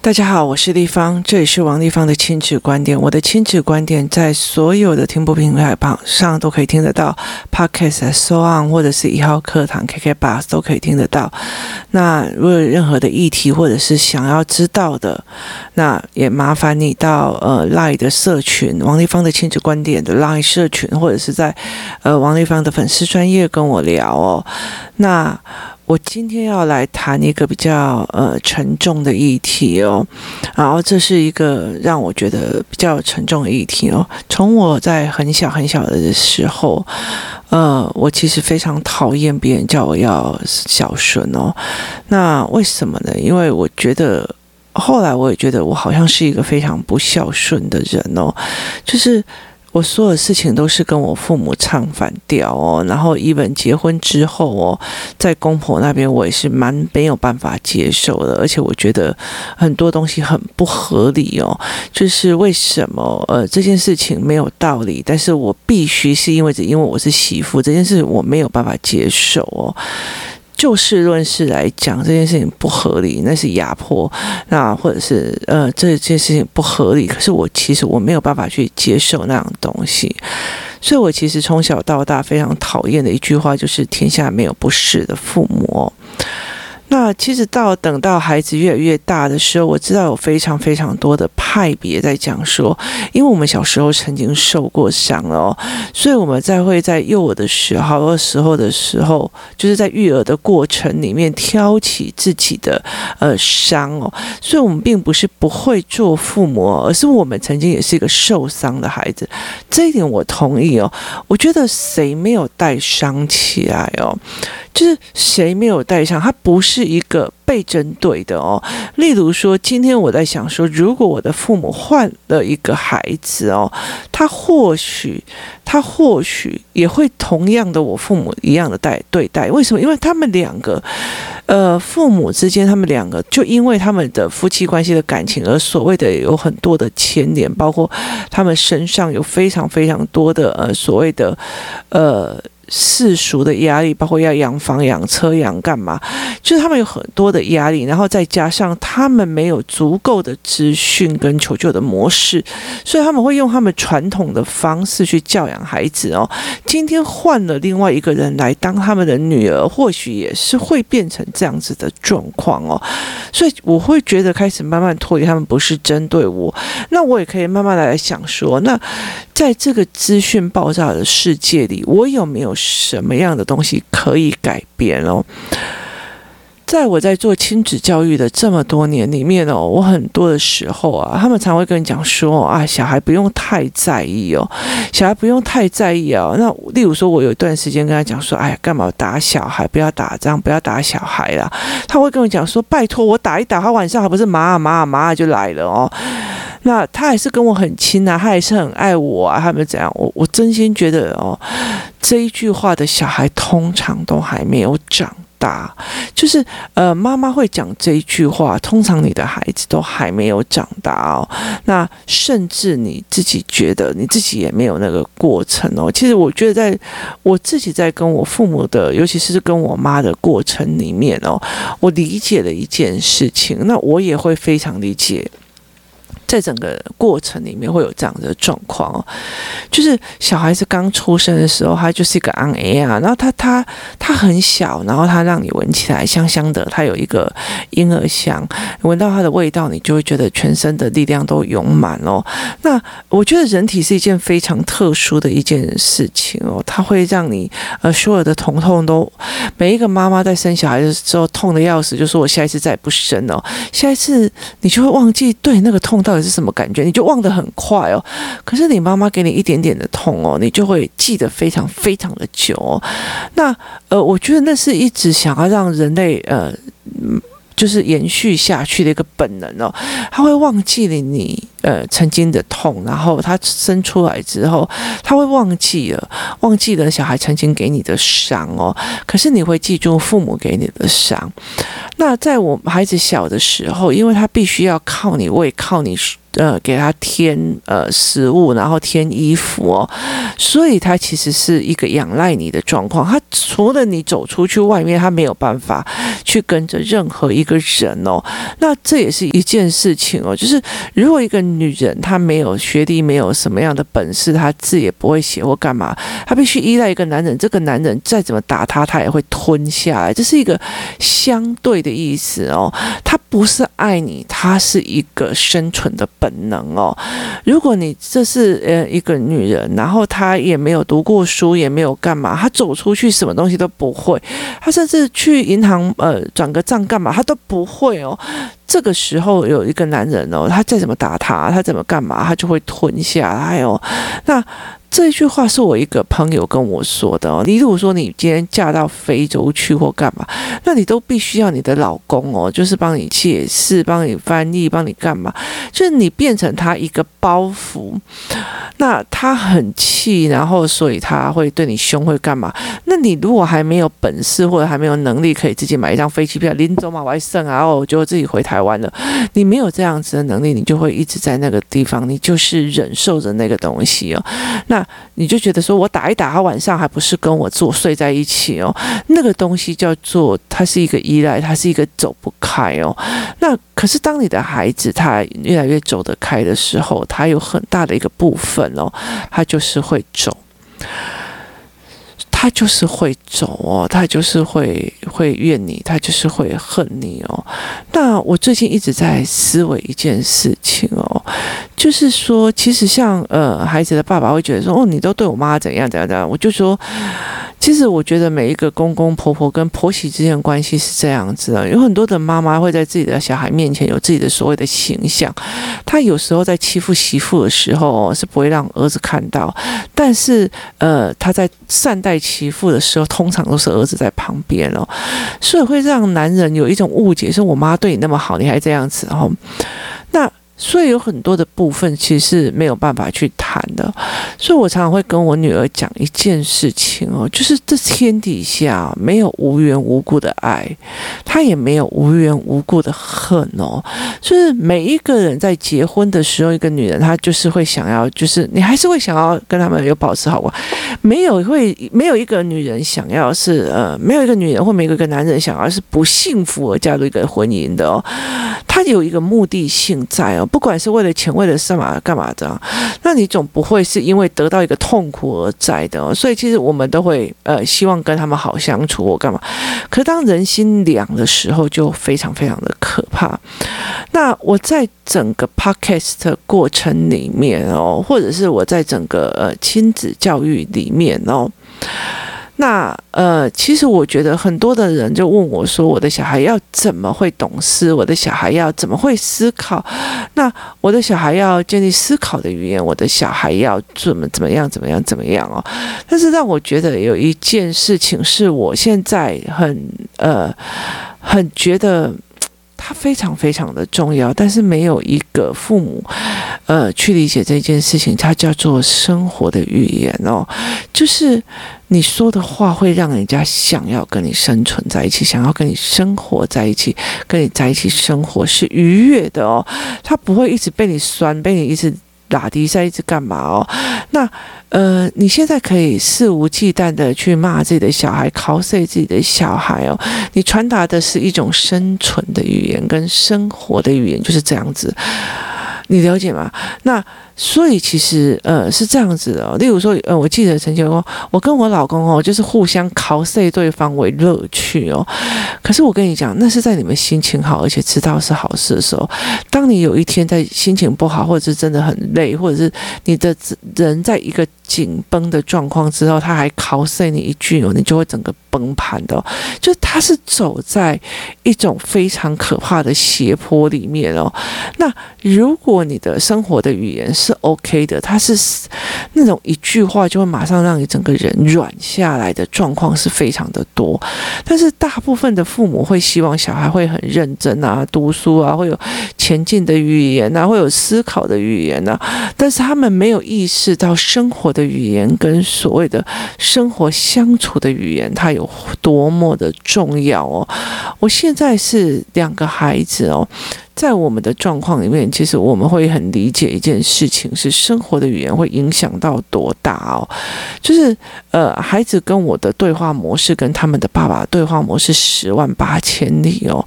大家好，我是丽芳，这里是王丽芳的亲子观点。我的亲子观点在所有的听播平台榜上都可以听得到，Podcast、So On 或者是一号课堂 K K Bus 都可以听得到。那如果有任何的议题或者是想要知道的，那也麻烦你到呃 Line 的社群，王丽芳的亲子观点的 Line 社群，或者是在呃王丽芳的粉丝专业跟我聊哦。那我今天要来谈一个比较呃沉重的议题哦，然后这是一个让我觉得比较沉重的议题哦。从我在很小很小的时候，呃，我其实非常讨厌别人叫我要孝顺哦。那为什么呢？因为我觉得后来我也觉得我好像是一个非常不孝顺的人哦，就是。我所有事情都是跟我父母唱反调哦，然后一本结婚之后哦，在公婆那边我也是蛮没有办法接受的，而且我觉得很多东西很不合理哦，就是为什么呃这件事情没有道理，但是我必须是因为因为我是媳妇，这件事我没有办法接受哦。就事论事来讲，这件事情不合理，那是压迫，那或者是呃，这件事情不合理。可是我其实我没有办法去接受那样东西，所以我其实从小到大非常讨厌的一句话就是“天下没有不是的父母”。那其实到等到孩子越来越大的时候，我知道有非常非常多的派别在讲说，因为我们小时候曾经受过伤哦，所以我们在会在幼儿的时候的、时候的时候，就是在育儿的过程里面挑起自己的呃伤哦，所以我们并不是不会做父母，而是我们曾经也是一个受伤的孩子，这一点我同意哦。我觉得谁没有带伤起来哦？就是谁没有带上，他不是一个被针对的哦。例如说，今天我在想说，如果我的父母换了一个孩子哦，他或许他或许也会同样的我父母一样的待对待。为什么？因为他们两个，呃，父母之间，他们两个就因为他们的夫妻关系的感情，而所谓的有很多的牵连，包括他们身上有非常非常多的呃所谓的呃。世俗的压力，包括要养房、养车、养干嘛，就是他们有很多的压力，然后再加上他们没有足够的资讯跟求救的模式，所以他们会用他们传统的方式去教养孩子哦。今天换了另外一个人来当他们的女儿，或许也是会变成这样子的状况哦。所以我会觉得开始慢慢脱离他们，不是针对我，那我也可以慢慢来想说，那在这个资讯爆炸的世界里，我有没有？什么样的东西可以改变哦？在我在做亲子教育的这么多年里面哦，我很多的时候啊，他们常会跟你讲说啊，小孩不用太在意哦，小孩不用太在意哦。那例如说，我有一段时间跟他讲说，哎呀，干嘛打小孩？不要打这样，不要打小孩啦。他会跟我讲说，拜托我打一打，他晚上还不是麻啊麻啊麻啊就来了哦。那他还是跟我很亲啊，他还是很爱我啊，他们怎样？我我真心觉得哦。这一句话的小孩通常都还没有长大，就是呃，妈妈会讲这一句话，通常你的孩子都还没有长大哦。那甚至你自己觉得你自己也没有那个过程哦。其实我觉得，在我自己在跟我父母的，尤其是跟我妈的过程里面哦，我理解了一件事情，那我也会非常理解。在整个过程里面会有这样的状况哦，就是小孩子刚出生的时候，他就是一个安 A 啊，然后他他他很小，然后他让你闻起来香香的，他有一个婴儿香，闻到它的味道，你就会觉得全身的力量都涌满哦。那我觉得人体是一件非常特殊的一件事情哦，它会让你呃所有的疼痛都，每一个妈妈在生小孩的时候痛得要死，就说我下一次再也不生了，下一次你就会忘记对那个痛到。是什么感觉？你就忘得很快哦。可是你妈妈给你一点点的痛哦，你就会记得非常非常的久哦。那呃，我觉得那是一直想要让人类呃。就是延续下去的一个本能哦，他会忘记了你呃曾经的痛，然后他生出来之后，他会忘记了，忘记了小孩曾经给你的伤哦，可是你会记住父母给你的伤。那在我孩子小的时候，因为他必须要靠你喂，靠你呃给他添呃食物，然后添衣服哦，所以他其实是一个仰赖你的状况。他除了你走出去外面，他没有办法去跟着任何一个人哦。那这也是一件事情哦，就是如果一个女人她没有学历，没有什么样的本事，她字也不会写或干嘛，她必须依赖一个男人。这个男人再怎么打她，她也会吞下来。这是一个相对的意思哦。他不是爱你，她是一个生存的本能哦。如果你这是呃一个女人，然后她也没有读过书，也没有干嘛，她走出去什么东西都不会，她甚至去银行呃转个账干嘛，她都不会哦。这个时候有一个男人哦，他再怎么打他，他怎么干嘛，他就会吞下来哦。那这一句话是我一个朋友跟我说的哦。你如果说你今天嫁到非洲去或干嘛，那你都必须要你的老公哦，就是帮你解释、帮你翻译、帮你干嘛，就是你变成他一个包袱。那他很气，然后所以他会对你凶，会干嘛？那你如果还没有本事或者还没有能力，可以自己买一张飞机票，临走马外胜啊，然后就自己回台湾了。你没有这样子的能力，你就会一直在那个地方，你就是忍受着那个东西哦。那你就觉得说我打一打他，晚上还不是跟我坐睡在一起哦？那个东西叫做它是一个依赖，它是一个走不开哦。那可是当你的孩子他越来越走得开的时候，他有很大的一个部分哦，他就是会走。他就是会走哦，他就是会会怨你，他就是会恨你哦。那我最近一直在思维一件事情哦，就是说，其实像呃孩子的爸爸会觉得说，哦，你都对我妈怎样怎样怎样，我就说。其实我觉得每一个公公婆婆跟婆媳之间的关系是这样子的，有很多的妈妈会在自己的小孩面前有自己的所谓的形象，她有时候在欺负媳妇的时候是不会让儿子看到，但是呃她在善待媳妇的时候，通常都是儿子在旁边哦，所以会让男人有一种误解，说我妈对你那么好，你还这样子哦，那。所以有很多的部分其实是没有办法去谈的，所以我常常会跟我女儿讲一件事情哦，就是这天底下没有无缘无故的爱，他也没有无缘无故的恨哦，就是每一个人在结婚的时候，一个女人她就是会想要，就是你还是会想要跟他们有保持好关，没有会没有一个女人想要是呃，没有一个女人或没有一个男人想要是不幸福而加入一个婚姻的哦，他有一个目的性在哦。不管是为了钱，为了什么干嘛的，那你总不会是因为得到一个痛苦而在的。所以其实我们都会呃希望跟他们好相处或干嘛。可是当人心凉的时候，就非常非常的可怕。那我在整个 podcast 过程里面哦，或者是我在整个呃亲子教育里面哦。那呃，其实我觉得很多的人就问我说：“我的小孩要怎么会懂事？我的小孩要怎么会思考？那我的小孩要建立思考的语言，我的小孩要怎么怎么样怎么样怎么样哦？”但是让我觉得有一件事情是我现在很呃很觉得。它非常非常的重要，但是没有一个父母，呃，去理解这件事情。它叫做生活的语言哦，就是你说的话会让人家想要跟你生存在一起，想要跟你生活在一起，跟你在一起生活是愉悦的哦。他不会一直被你酸，被你一直。打的在一直干嘛哦？那呃，你现在可以肆无忌惮的去骂自己的小孩敲碎自己的小孩哦。你传达的是一种生存的语言跟生活的语言，就是这样子。你了解吗？那。所以其实呃是这样子的哦，例如说呃，我记得曾经说，我跟我老公哦，就是互相 cos 对方为乐趣哦。可是我跟你讲，那是在你们心情好而且知道是好事的时候。当你有一天在心情不好，或者是真的很累，或者是你的人在一个紧绷的状况之后，他还 cos 你一句哦，你就会整个崩盘的哦。就他是走在一种非常可怕的斜坡里面哦。那如果你的生活的语言是是 OK 的，他是那种一句话就会马上让你整个人软下来的状况是非常的多，但是大部分的父母会希望小孩会很认真啊，读书啊，会有前进的语言啊，会有思考的语言啊，但是他们没有意识到生活的语言跟所谓的生活相处的语言，它有多么的重要哦。我现在是两个孩子哦。在我们的状况里面，其实我们会很理解一件事情，是生活的语言会影响到多大哦。就是呃，孩子跟我的对话模式，跟他们的爸爸对话模式十万八千里哦。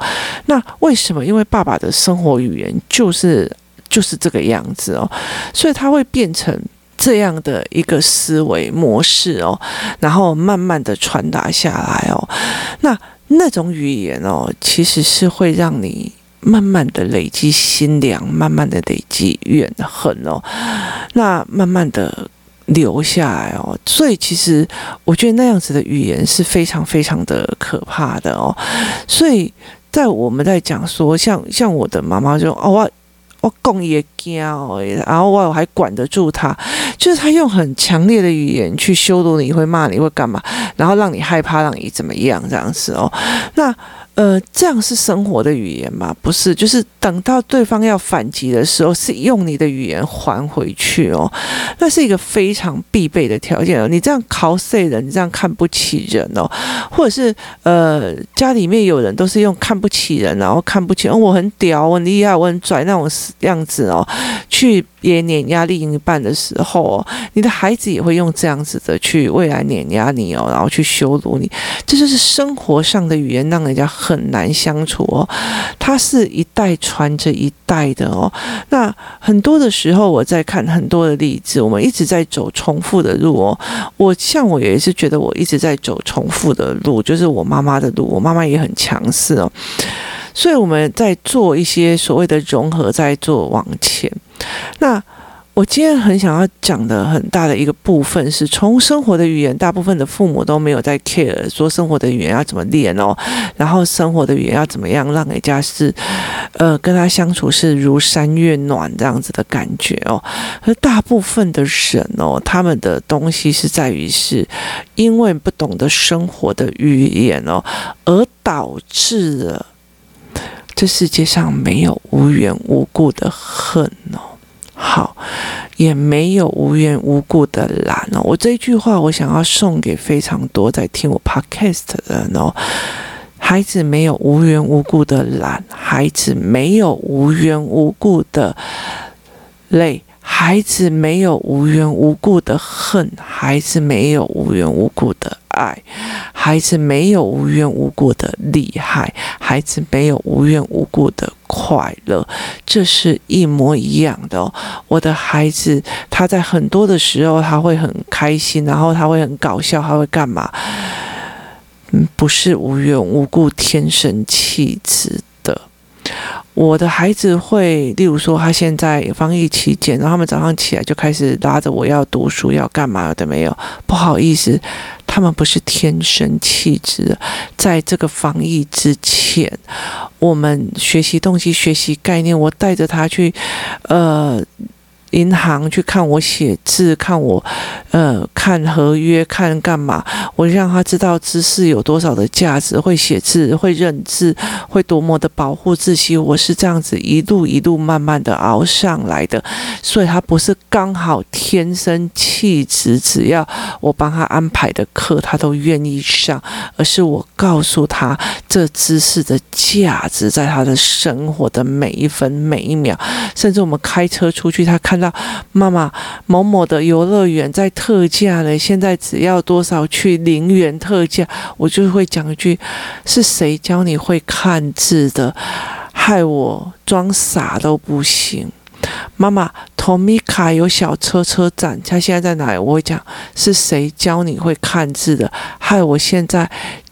那为什么？因为爸爸的生活语言就是就是这个样子哦，所以他会变成这样的一个思维模式哦，然后慢慢的传达下来哦。那那种语言哦，其实是会让你慢慢的累积心凉，慢慢的累积怨恨哦，那慢慢的留下来哦。所以其实我觉得那样子的语言是非常非常的可怕的哦。所以在我们在讲说，像像我的妈妈就哦，我我讲也惊哦，然后我还管得住她，就是她用很强烈的语言去羞辱你，会骂你会干嘛，然后让你害怕，让你怎么样这样子哦，那。呃，这样是生活的语言吗？不是，就是等到对方要反击的时候，是用你的语言还回去哦。那是一个非常必备的条件哦。你这样考碎人，你这样看不起人哦，或者是呃，家里面有人都是用看不起人，然后看不起，哦，我很屌，我很厉害，我很拽那种样子哦，去。也碾压另一半的时候，你的孩子也会用这样子的去未来碾压你哦，然后去羞辱你，这就是生活上的语言，让人家很难相处哦。它是一代传着一代的哦。那很多的时候，我在看很多的例子，我们一直在走重复的路哦。我像我也是觉得我一直在走重复的路，就是我妈妈的路，我妈妈也很强势哦。所以我们在做一些所谓的融合，在做往前。那我今天很想要讲的很大的一个部分是，从生活的语言，大部分的父母都没有在 care 说生活的语言要怎么练哦，然后生活的语言要怎么样让人家是，呃，跟他相处是如山月暖这样子的感觉哦。而大部分的人哦，他们的东西是在于是，因为不懂得生活的语言哦，而导致了这世界上没有无缘无故的恨哦。好，也没有无缘无故的懒哦。我这一句话，我想要送给非常多在听我 podcast 的人哦。孩子没有无缘无故的懒，孩子没有无缘无故的累。孩子没有无缘无故的恨，孩子没有无缘无故的爱，孩子没有无缘无故的厉害，孩子没有无缘无故的快乐，这是一模一样的。我的孩子他在很多的时候他会很开心，然后他会很搞笑，他会干嘛？嗯，不是无缘无故天生气质。我的孩子会，例如说，他现在防疫期间，然后他们早上起来就开始拉着我要读书，要干嘛的没有？不好意思，他们不是天生气质，在这个防疫之前，我们学习东西、学习概念，我带着他去，呃。银行去看我写字，看我，呃，看合约，看干嘛？我让他知道知识有多少的价值，会写字，会认字，会多么的保护自己。我是这样子一路一路慢慢的熬上来的，所以他不是刚好天生气质，只要我帮他安排的课，他都愿意上，而是我告诉他这知识的价值，在他的生活的每一分每一秒，甚至我们开车出去，他看。妈妈，某某的游乐园在特价了，现在只要多少去零元特价，我就会讲一句：是谁教你会看字的？害我装傻都不行。妈妈，托米卡有小车车站，他现在在哪？我会讲：是谁教你会看字的？害我现在。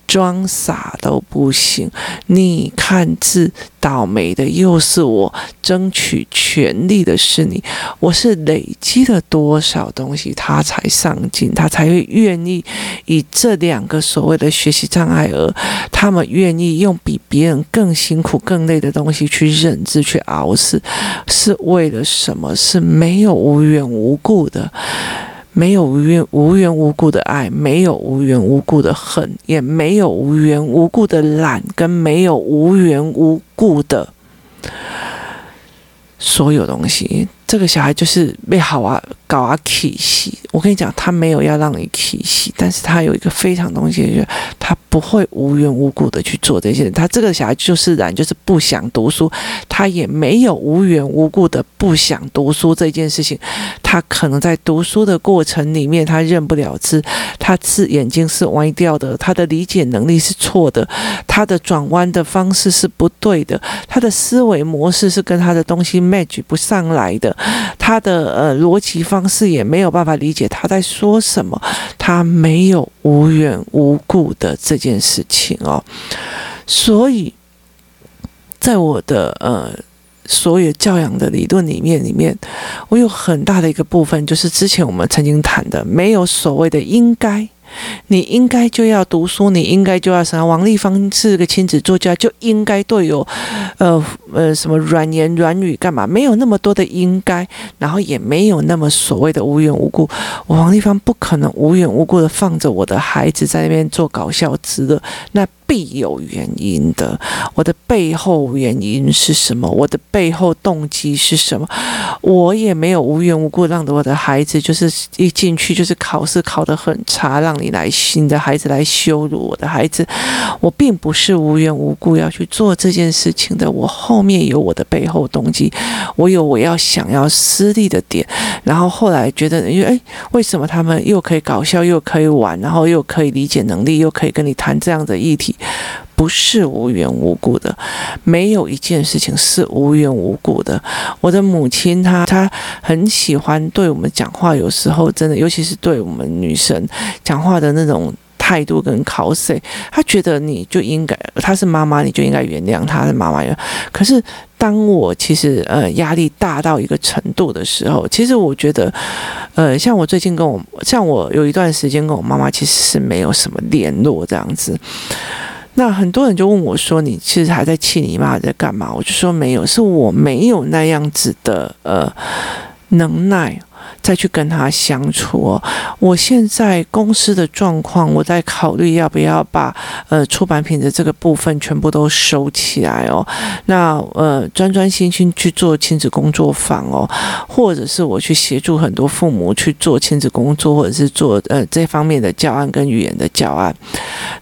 装傻都不行，你看字倒霉的又是我，争取权利的是你。我是累积了多少东西，他才上进，他才会愿意以这两个所谓的学习障碍而，他们愿意用比别人更辛苦、更累的东西去认字、去熬死，是为了什么？是没有无缘无故的。没有无缘无缘无故的爱，没有无缘无故的恨，也没有无缘无故的懒，跟没有无缘无故的所有东西。这个小孩就是被好啊搞啊气息。我跟你讲，他没有要让你气息，但是他有一个非常东西，就是他不会无缘无故的去做这些。他这个小孩就是然就是不想读书，他也没有无缘无故的不想读书这件事情。他可能在读书的过程里面，他认不了字，他是眼睛是歪掉的，他的理解能力是错的，他的转弯的方式是不对的，他的思维模式是跟他的东西 match 不上来的，他的呃逻辑方式也没有办法理解他在说什么，他没有无缘无故的这一件事情哦，所以在我的呃。所有教养的理论里面，里面我有很大的一个部分，就是之前我们曾经谈的，没有所谓的应该。你应该就要读书，你应该就要什么？王立芳是个亲子作家，就应该对有，呃呃什么软言软语干嘛？没有那么多的应该，然后也没有那么所谓的无缘无故。我王立芳不可能无缘无故的放着我的孩子在那边做搞笑值的，那必有原因的。我的背后原因是什么？我的背后动机是什么？我也没有无缘无故让我的孩子就是一进去就是考试考得很差，让。你来，你的孩子来羞辱我的孩子，我并不是无缘无故要去做这件事情的。我后面有我的背后动机，我有我要想要私利的点。然后后来觉得，因为哎，为什么他们又可以搞笑，又可以玩，然后又可以理解能力，又可以跟你谈这样的议题？不是无缘无故的，没有一件事情是无缘无故的。我的母亲她她很喜欢对我们讲话，有时候真的，尤其是对我们女生讲话的那种态度跟考试，她觉得你就应该，她是妈妈，你就应该原谅她的妈妈。可是当我其实呃压力大到一个程度的时候，其实我觉得，呃，像我最近跟我，像我有一段时间跟我妈妈其实是没有什么联络这样子。那很多人就问我说：“你其实还在气你妈在干嘛？”我就说：“没有，是我没有那样子的呃能耐。”再去跟他相处哦。我现在公司的状况，我在考虑要不要把呃出版品的这个部分全部都收起来哦。那呃专专心心去做亲子工作坊哦，或者是我去协助很多父母去做亲子工作，或者是做呃这方面的教案跟语言的教案。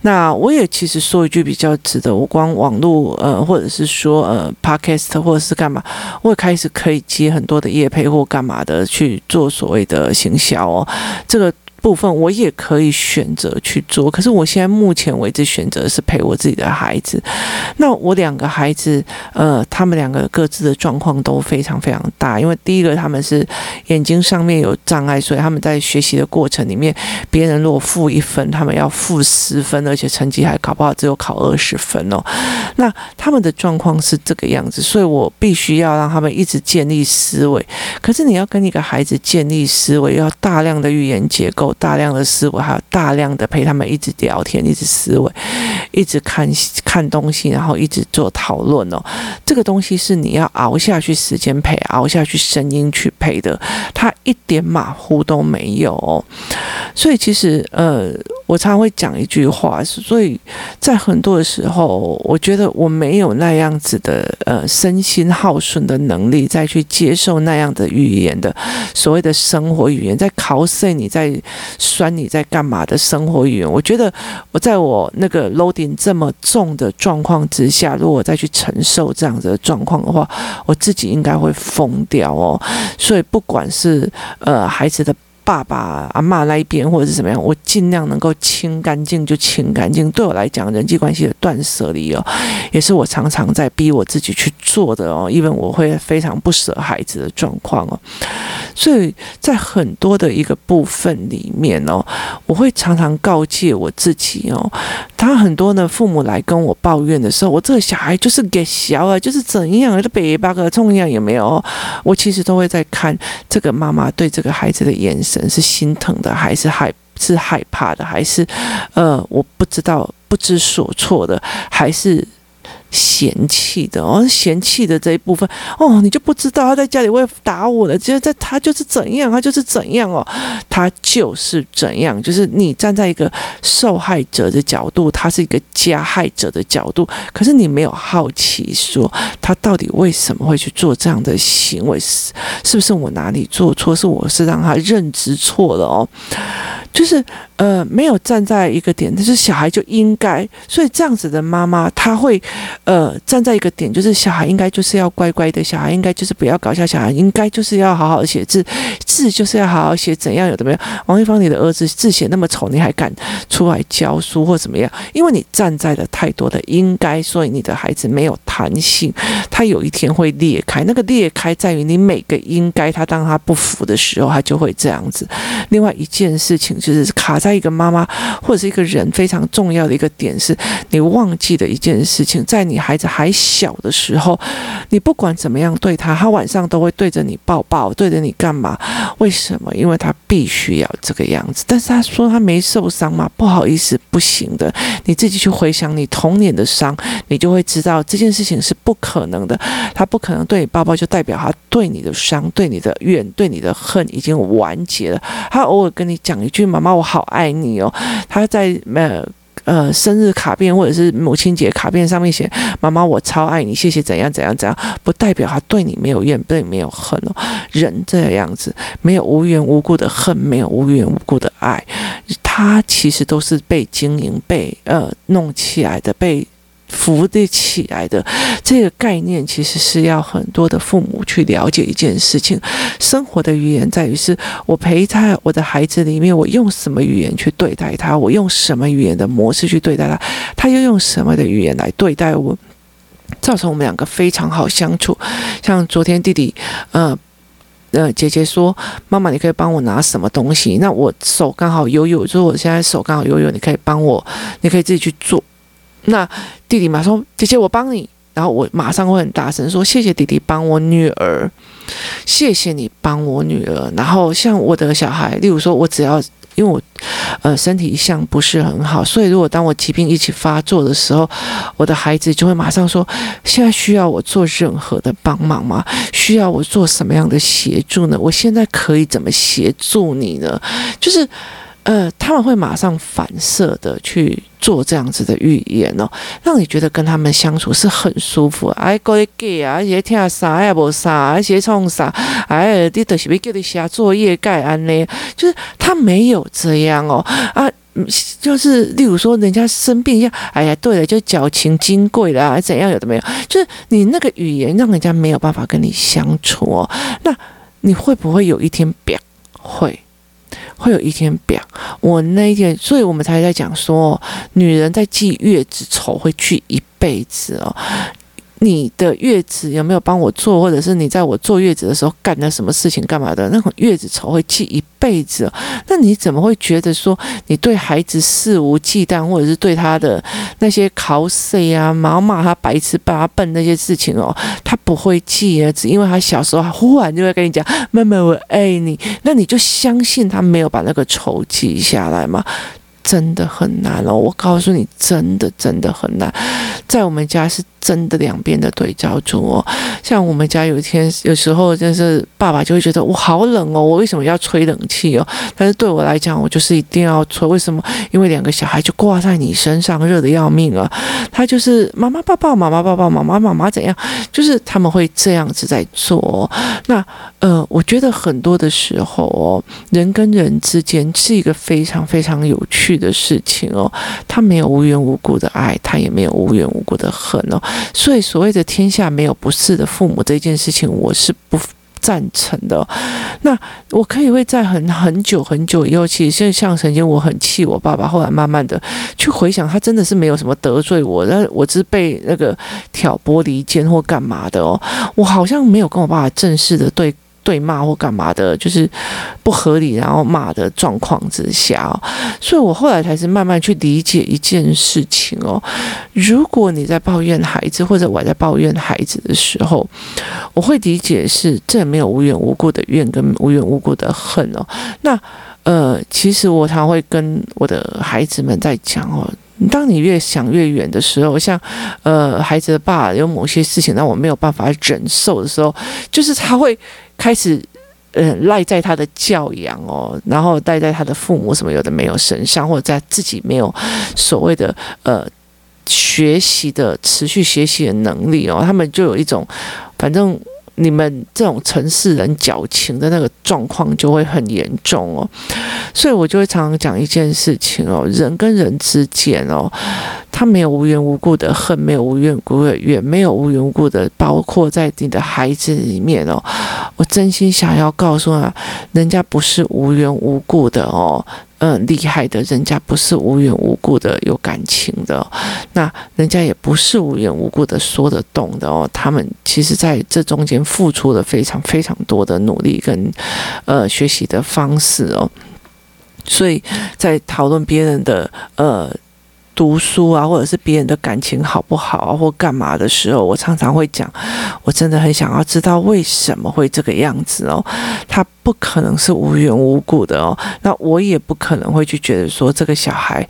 那我也其实说一句比较值得，我光网络呃或者是说呃 podcast 或者是干嘛，我也开始可以接很多的业配或干嘛的去做。所谓的行销哦，这个。部分我也可以选择去做，可是我现在目前为止选择是陪我自己的孩子。那我两个孩子，呃，他们两个各自的状况都非常非常大。因为第一个他们是眼睛上面有障碍，所以他们在学习的过程里面，别人如果负一分，他们要负十分，而且成绩还考不好，只有考二十分哦。那他们的状况是这个样子，所以我必须要让他们一直建立思维。可是你要跟一个孩子建立思维，要大量的语言结构。大量的思维，还有大量的陪他们一直聊天，一直思维，一直看看东西，然后一直做讨论哦。这个东西是你要熬下去时间陪，熬下去声音去陪的，他一点马虎都没有。所以其实呃。我常常会讲一句话，所以在很多的时候，我觉得我没有那样子的呃身心耗损的能力，再去接受那样的语言的所谓的生活语言，在考试你在酸你在干嘛的生活语言。我觉得我在我那个 loading 这么重的状况之下，如果再去承受这样子的状况的话，我自己应该会疯掉哦。所以不管是呃孩子的。爸爸、阿嬷那一边，或者是怎么样，我尽量能够清干净就清干净。对我来讲，人际关系的断舍离哦，也是我常常在逼我自己去做的哦。因为我会非常不舍孩子的状况哦，所以在很多的一个部分里面哦，我会常常告诫我自己哦。他很多的父母来跟我抱怨的时候，我这个小孩就是给小啊，就是怎样这北八个重样有没有？我其实都会在看这个妈妈对这个孩子的眼神。是心疼的，还是害是害怕的，还是呃，我不知道不知所措的，还是嫌弃的哦，嫌弃的这一部分哦，你就不知道他在家里会打我的，就是在他就是怎样，他就是怎样哦，他就是怎样，就是你站在一个受害者的角度，他是一个加害者的角度，可是你没有好奇说他到底为什么会去做这样的行为，是是不是我哪里做错，是我是让他认知错了哦，就是呃没有站在一个点，但是小孩就应该，所以这样子的妈妈她会。呃，站在一个点，就是小孩应该就是要乖乖的，小孩应该就是不要搞笑，小孩应该就是要好好写字，字就是要好好写，怎样有的没有？王一芳，你的儿子字写那么丑，你还敢出来教书或怎么样？因为你站在了太多的应该，所以你的孩子没有弹性，他有一天会裂开。那个裂开在于你每个应该，他当他不服的时候，他就会这样子。另外一件事情就是卡在一个妈妈或者是一个人非常重要的一个点，是你忘记的一件事情，在你。孩子还小的时候，你不管怎么样对他，他晚上都会对着你抱抱，对着你干嘛？为什么？因为他必须要这个样子。但是他说他没受伤吗？不好意思，不行的。你自己去回想你童年的伤，你就会知道这件事情是不可能的。他不可能对你抱抱，就代表他对你的伤、对你的怨、对你的恨已经完结了。他偶尔跟你讲一句“妈妈，我好爱你哦”，他在呃。呃，生日卡片或者是母亲节卡片上面写“妈妈，我超爱你，谢谢”，怎样怎样怎样，不代表他对你没有怨，对你没有恨哦。人这样子，没有无缘无故的恨，没有无缘无故的爱，他其实都是被经营、被呃弄起来的，被。扶得起来的这个概念，其实是要很多的父母去了解一件事情。生活的语言在于是我陪在我的孩子里面，我用什么语言去对待他，我用什么语言的模式去对待他，他又用什么的语言来对待我，造成我们两个非常好相处。像昨天弟弟，呃呃，姐姐说：“妈妈，你可以帮我拿什么东西？那我手刚好有有，就是我现在手刚好有有，你可以帮我，你可以自己去做。”那弟弟马上说：“姐姐，我帮你。”然后我马上会很大声说：“谢谢弟弟帮我女儿，谢谢你帮我女儿。”然后像我的小孩，例如说，我只要因为我呃身体一向不是很好，所以如果当我疾病一起发作的时候，我的孩子就会马上说：“现在需要我做任何的帮忙吗？需要我做什么样的协助呢？我现在可以怎么协助你呢？”就是。呃，他们会马上反射的去做这样子的语言哦，让你觉得跟他们相处是很舒服。哎，过来给啊，而且听啥也不啥，而且冲啥，哎，你都是要叫你写作业盖安呢，就是他没有这样哦啊，就是例如说人家生病一样，哎呀，对了，就矫情金贵了啊，怎样有的没有，就是你那个语言让人家没有办法跟你相处哦，那你会不会有一天变会？会有一天表，我那一天，所以我们才在讲说，女人在记月子仇会记一辈子哦。你的月子有没有帮我做，或者是你在我坐月子的时候干了什么事情干嘛的？那种月子仇会记一辈子。那你怎么会觉得说你对孩子肆无忌惮，或者是对他的那些考试啊、骂骂他白痴、八笨那些事情哦，他不会记啊？只因为他小时候忽然就会跟你讲“妈妈，我爱你”，那你就相信他没有把那个仇记下来吗？真的很难哦，我告诉你，真的真的很难。在我们家是真的两边的对照组哦。像我们家有一天，有时候就是爸爸就会觉得我好冷哦，我为什么要吹冷气哦？但是对我来讲，我就是一定要吹。为什么？因为两个小孩就挂在你身上，热得要命啊。他就是妈妈抱抱，妈妈抱抱，妈妈妈妈怎样？就是他们会这样子在做。那呃，我觉得很多的时候哦，人跟人之间是一个非常非常有趣的事情哦，他没有无缘无故的爱，他也没有无缘无故的恨哦，所以所谓的天下没有不是的父母这件事情，我是不赞成的。那我可以会在很很久很久以后，其实像曾经我很气我爸爸，后来慢慢的去回想，他真的是没有什么得罪我，但我只是被那个挑拨离间或干嘛的哦，我好像没有跟我爸爸正式的对。对骂或干嘛的，就是不合理，然后骂的状况之下哦，所以我后来才是慢慢去理解一件事情哦。如果你在抱怨孩子，或者我在抱怨孩子的时候，我会理解是这没有无缘无故的怨跟无缘无故的恨哦。那呃，其实我常会跟我的孩子们在讲哦。当你越想越远的时候，像呃孩子的爸有某些事情让我没有办法忍受的时候，就是他会开始呃赖在他的教养哦，然后赖在他的父母什么有的没有身上，或者在自己没有所谓的呃学习的持续学习的能力哦，他们就有一种反正。你们这种城市人矫情的那个状况就会很严重哦，所以我就会常常讲一件事情哦，人跟人之间哦，他没有无缘无故的恨，没有无缘无故的怨，没有无缘无故的，包括在你的孩子里面哦，我真心想要告诉他，人家不是无缘无故的哦。嗯，厉害的人家不是无缘无故的有感情的，那人家也不是无缘无故的说得动的哦。他们其实在这中间付出了非常非常多的努力跟呃学习的方式哦，所以在讨论别人的呃。读书啊，或者是别人的感情好不好啊，或干嘛的时候，我常常会讲，我真的很想要知道为什么会这个样子哦。他不可能是无缘无故的哦，那我也不可能会去觉得说这个小孩，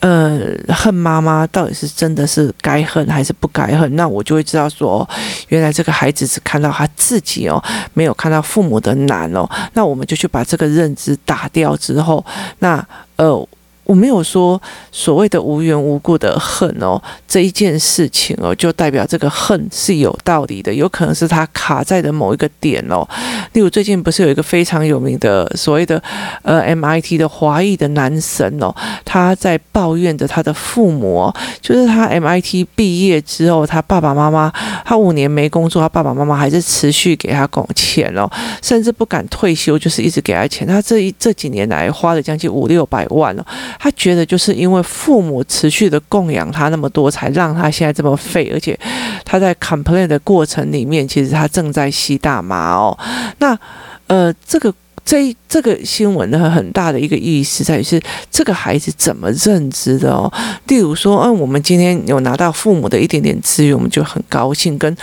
呃，恨妈妈到底是真的是该恨还是不该恨？那我就会知道说，原来这个孩子只看到他自己哦，没有看到父母的难哦。那我们就去把这个认知打掉之后，那呃。我没有说所谓的无缘无故的恨哦，这一件事情哦，就代表这个恨是有道理的，有可能是他卡在的某一个点哦。例如最近不是有一个非常有名的所谓的呃 MIT 的华裔的男神哦，他在抱怨着他的父母哦，就是他 MIT 毕业之后，他爸爸妈妈他五年没工作，他爸爸妈妈还是持续给他供钱哦，甚至不敢退休，就是一直给他钱。他这一这几年来花了将近五六百万哦。他觉得就是因为父母持续的供养他那么多，才让他现在这么废。而且他在 complain 的过程里面，其实他正在吸大麻哦。那呃，这个。这一这个新闻呢，很大的一个意义在于是这个孩子怎么认知的哦。例如说，嗯，我们今天有拿到父母的一点点资源，我们就很高兴。跟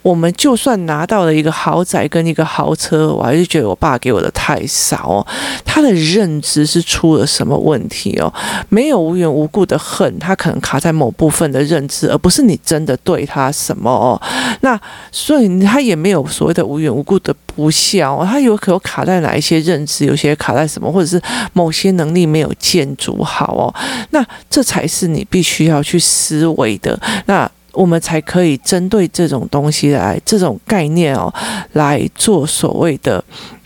我们就算拿到了一个豪宅跟一个豪车，我还是觉得我爸给我的太少哦。他的认知是出了什么问题哦？没有无缘无故的恨，他可能卡在某部分的认知，而不是你真的对他什么哦。那所以他也没有所谓的无缘无故的不孝哦，他有可能卡在哪一？些认知是有些卡在什么，或者是某些能力没有建筑好哦，那这才是你必须要去思维的。那我们才可以针对这种东西来这种概念哦，来做所谓的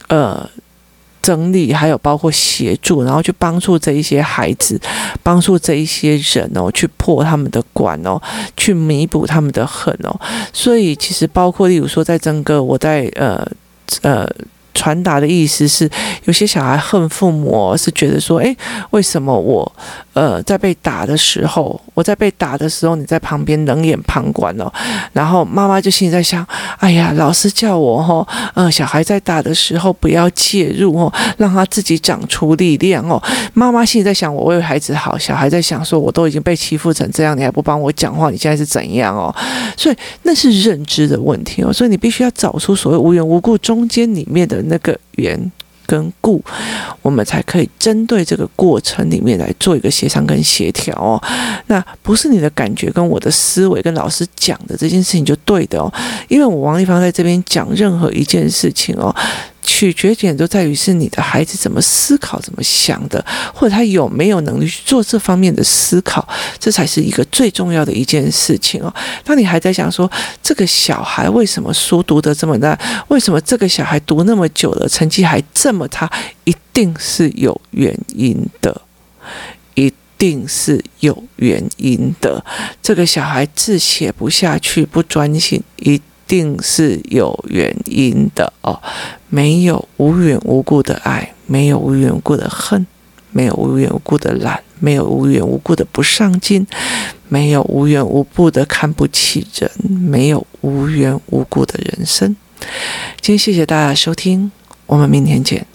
呃整理，还有包括协助，然后去帮助这一些孩子，帮助这一些人哦，去破他们的关哦，去弥补他们的恨哦。所以其实包括例如说，在整个我在呃呃。传达的意思是，有些小孩恨父母，是觉得说，诶，为什么我，呃，在被打的时候，我在被打的时候，你在旁边冷眼旁观哦，然后妈妈就心里在想，哎呀，老师叫我哦，呃，小孩在打的时候不要介入哦，让他自己长出力量哦。妈妈心里在想，我为孩子好，小孩在想说，我都已经被欺负成这样，你还不帮我讲话，你现在是怎样哦？所以那是认知的问题哦，所以你必须要找出所谓无缘无故中间里面的。那个缘跟故，我们才可以针对这个过程里面来做一个协商跟协调哦。那不是你的感觉跟我的思维跟老师讲的这件事情就对的哦，因为我王丽芳在这边讲任何一件事情哦。取决点都在于是你的孩子怎么思考、怎么想的，或者他有没有能力去做这方面的思考，这才是一个最重要的一件事情哦。当你还在想说这个小孩为什么书读得这么烂，为什么这个小孩读那么久了成绩还这么差，一定是有原因的，一定是有原因的。这个小孩字写不下去，不专心，一。定是有原因的哦，没有无缘无故的爱，没有无缘无故的恨，没有无缘无故的懒，没有无缘无故的不上进，没有无缘无故的看不起人，没有无缘无故的人生。今天谢谢大家收听，我们明天见。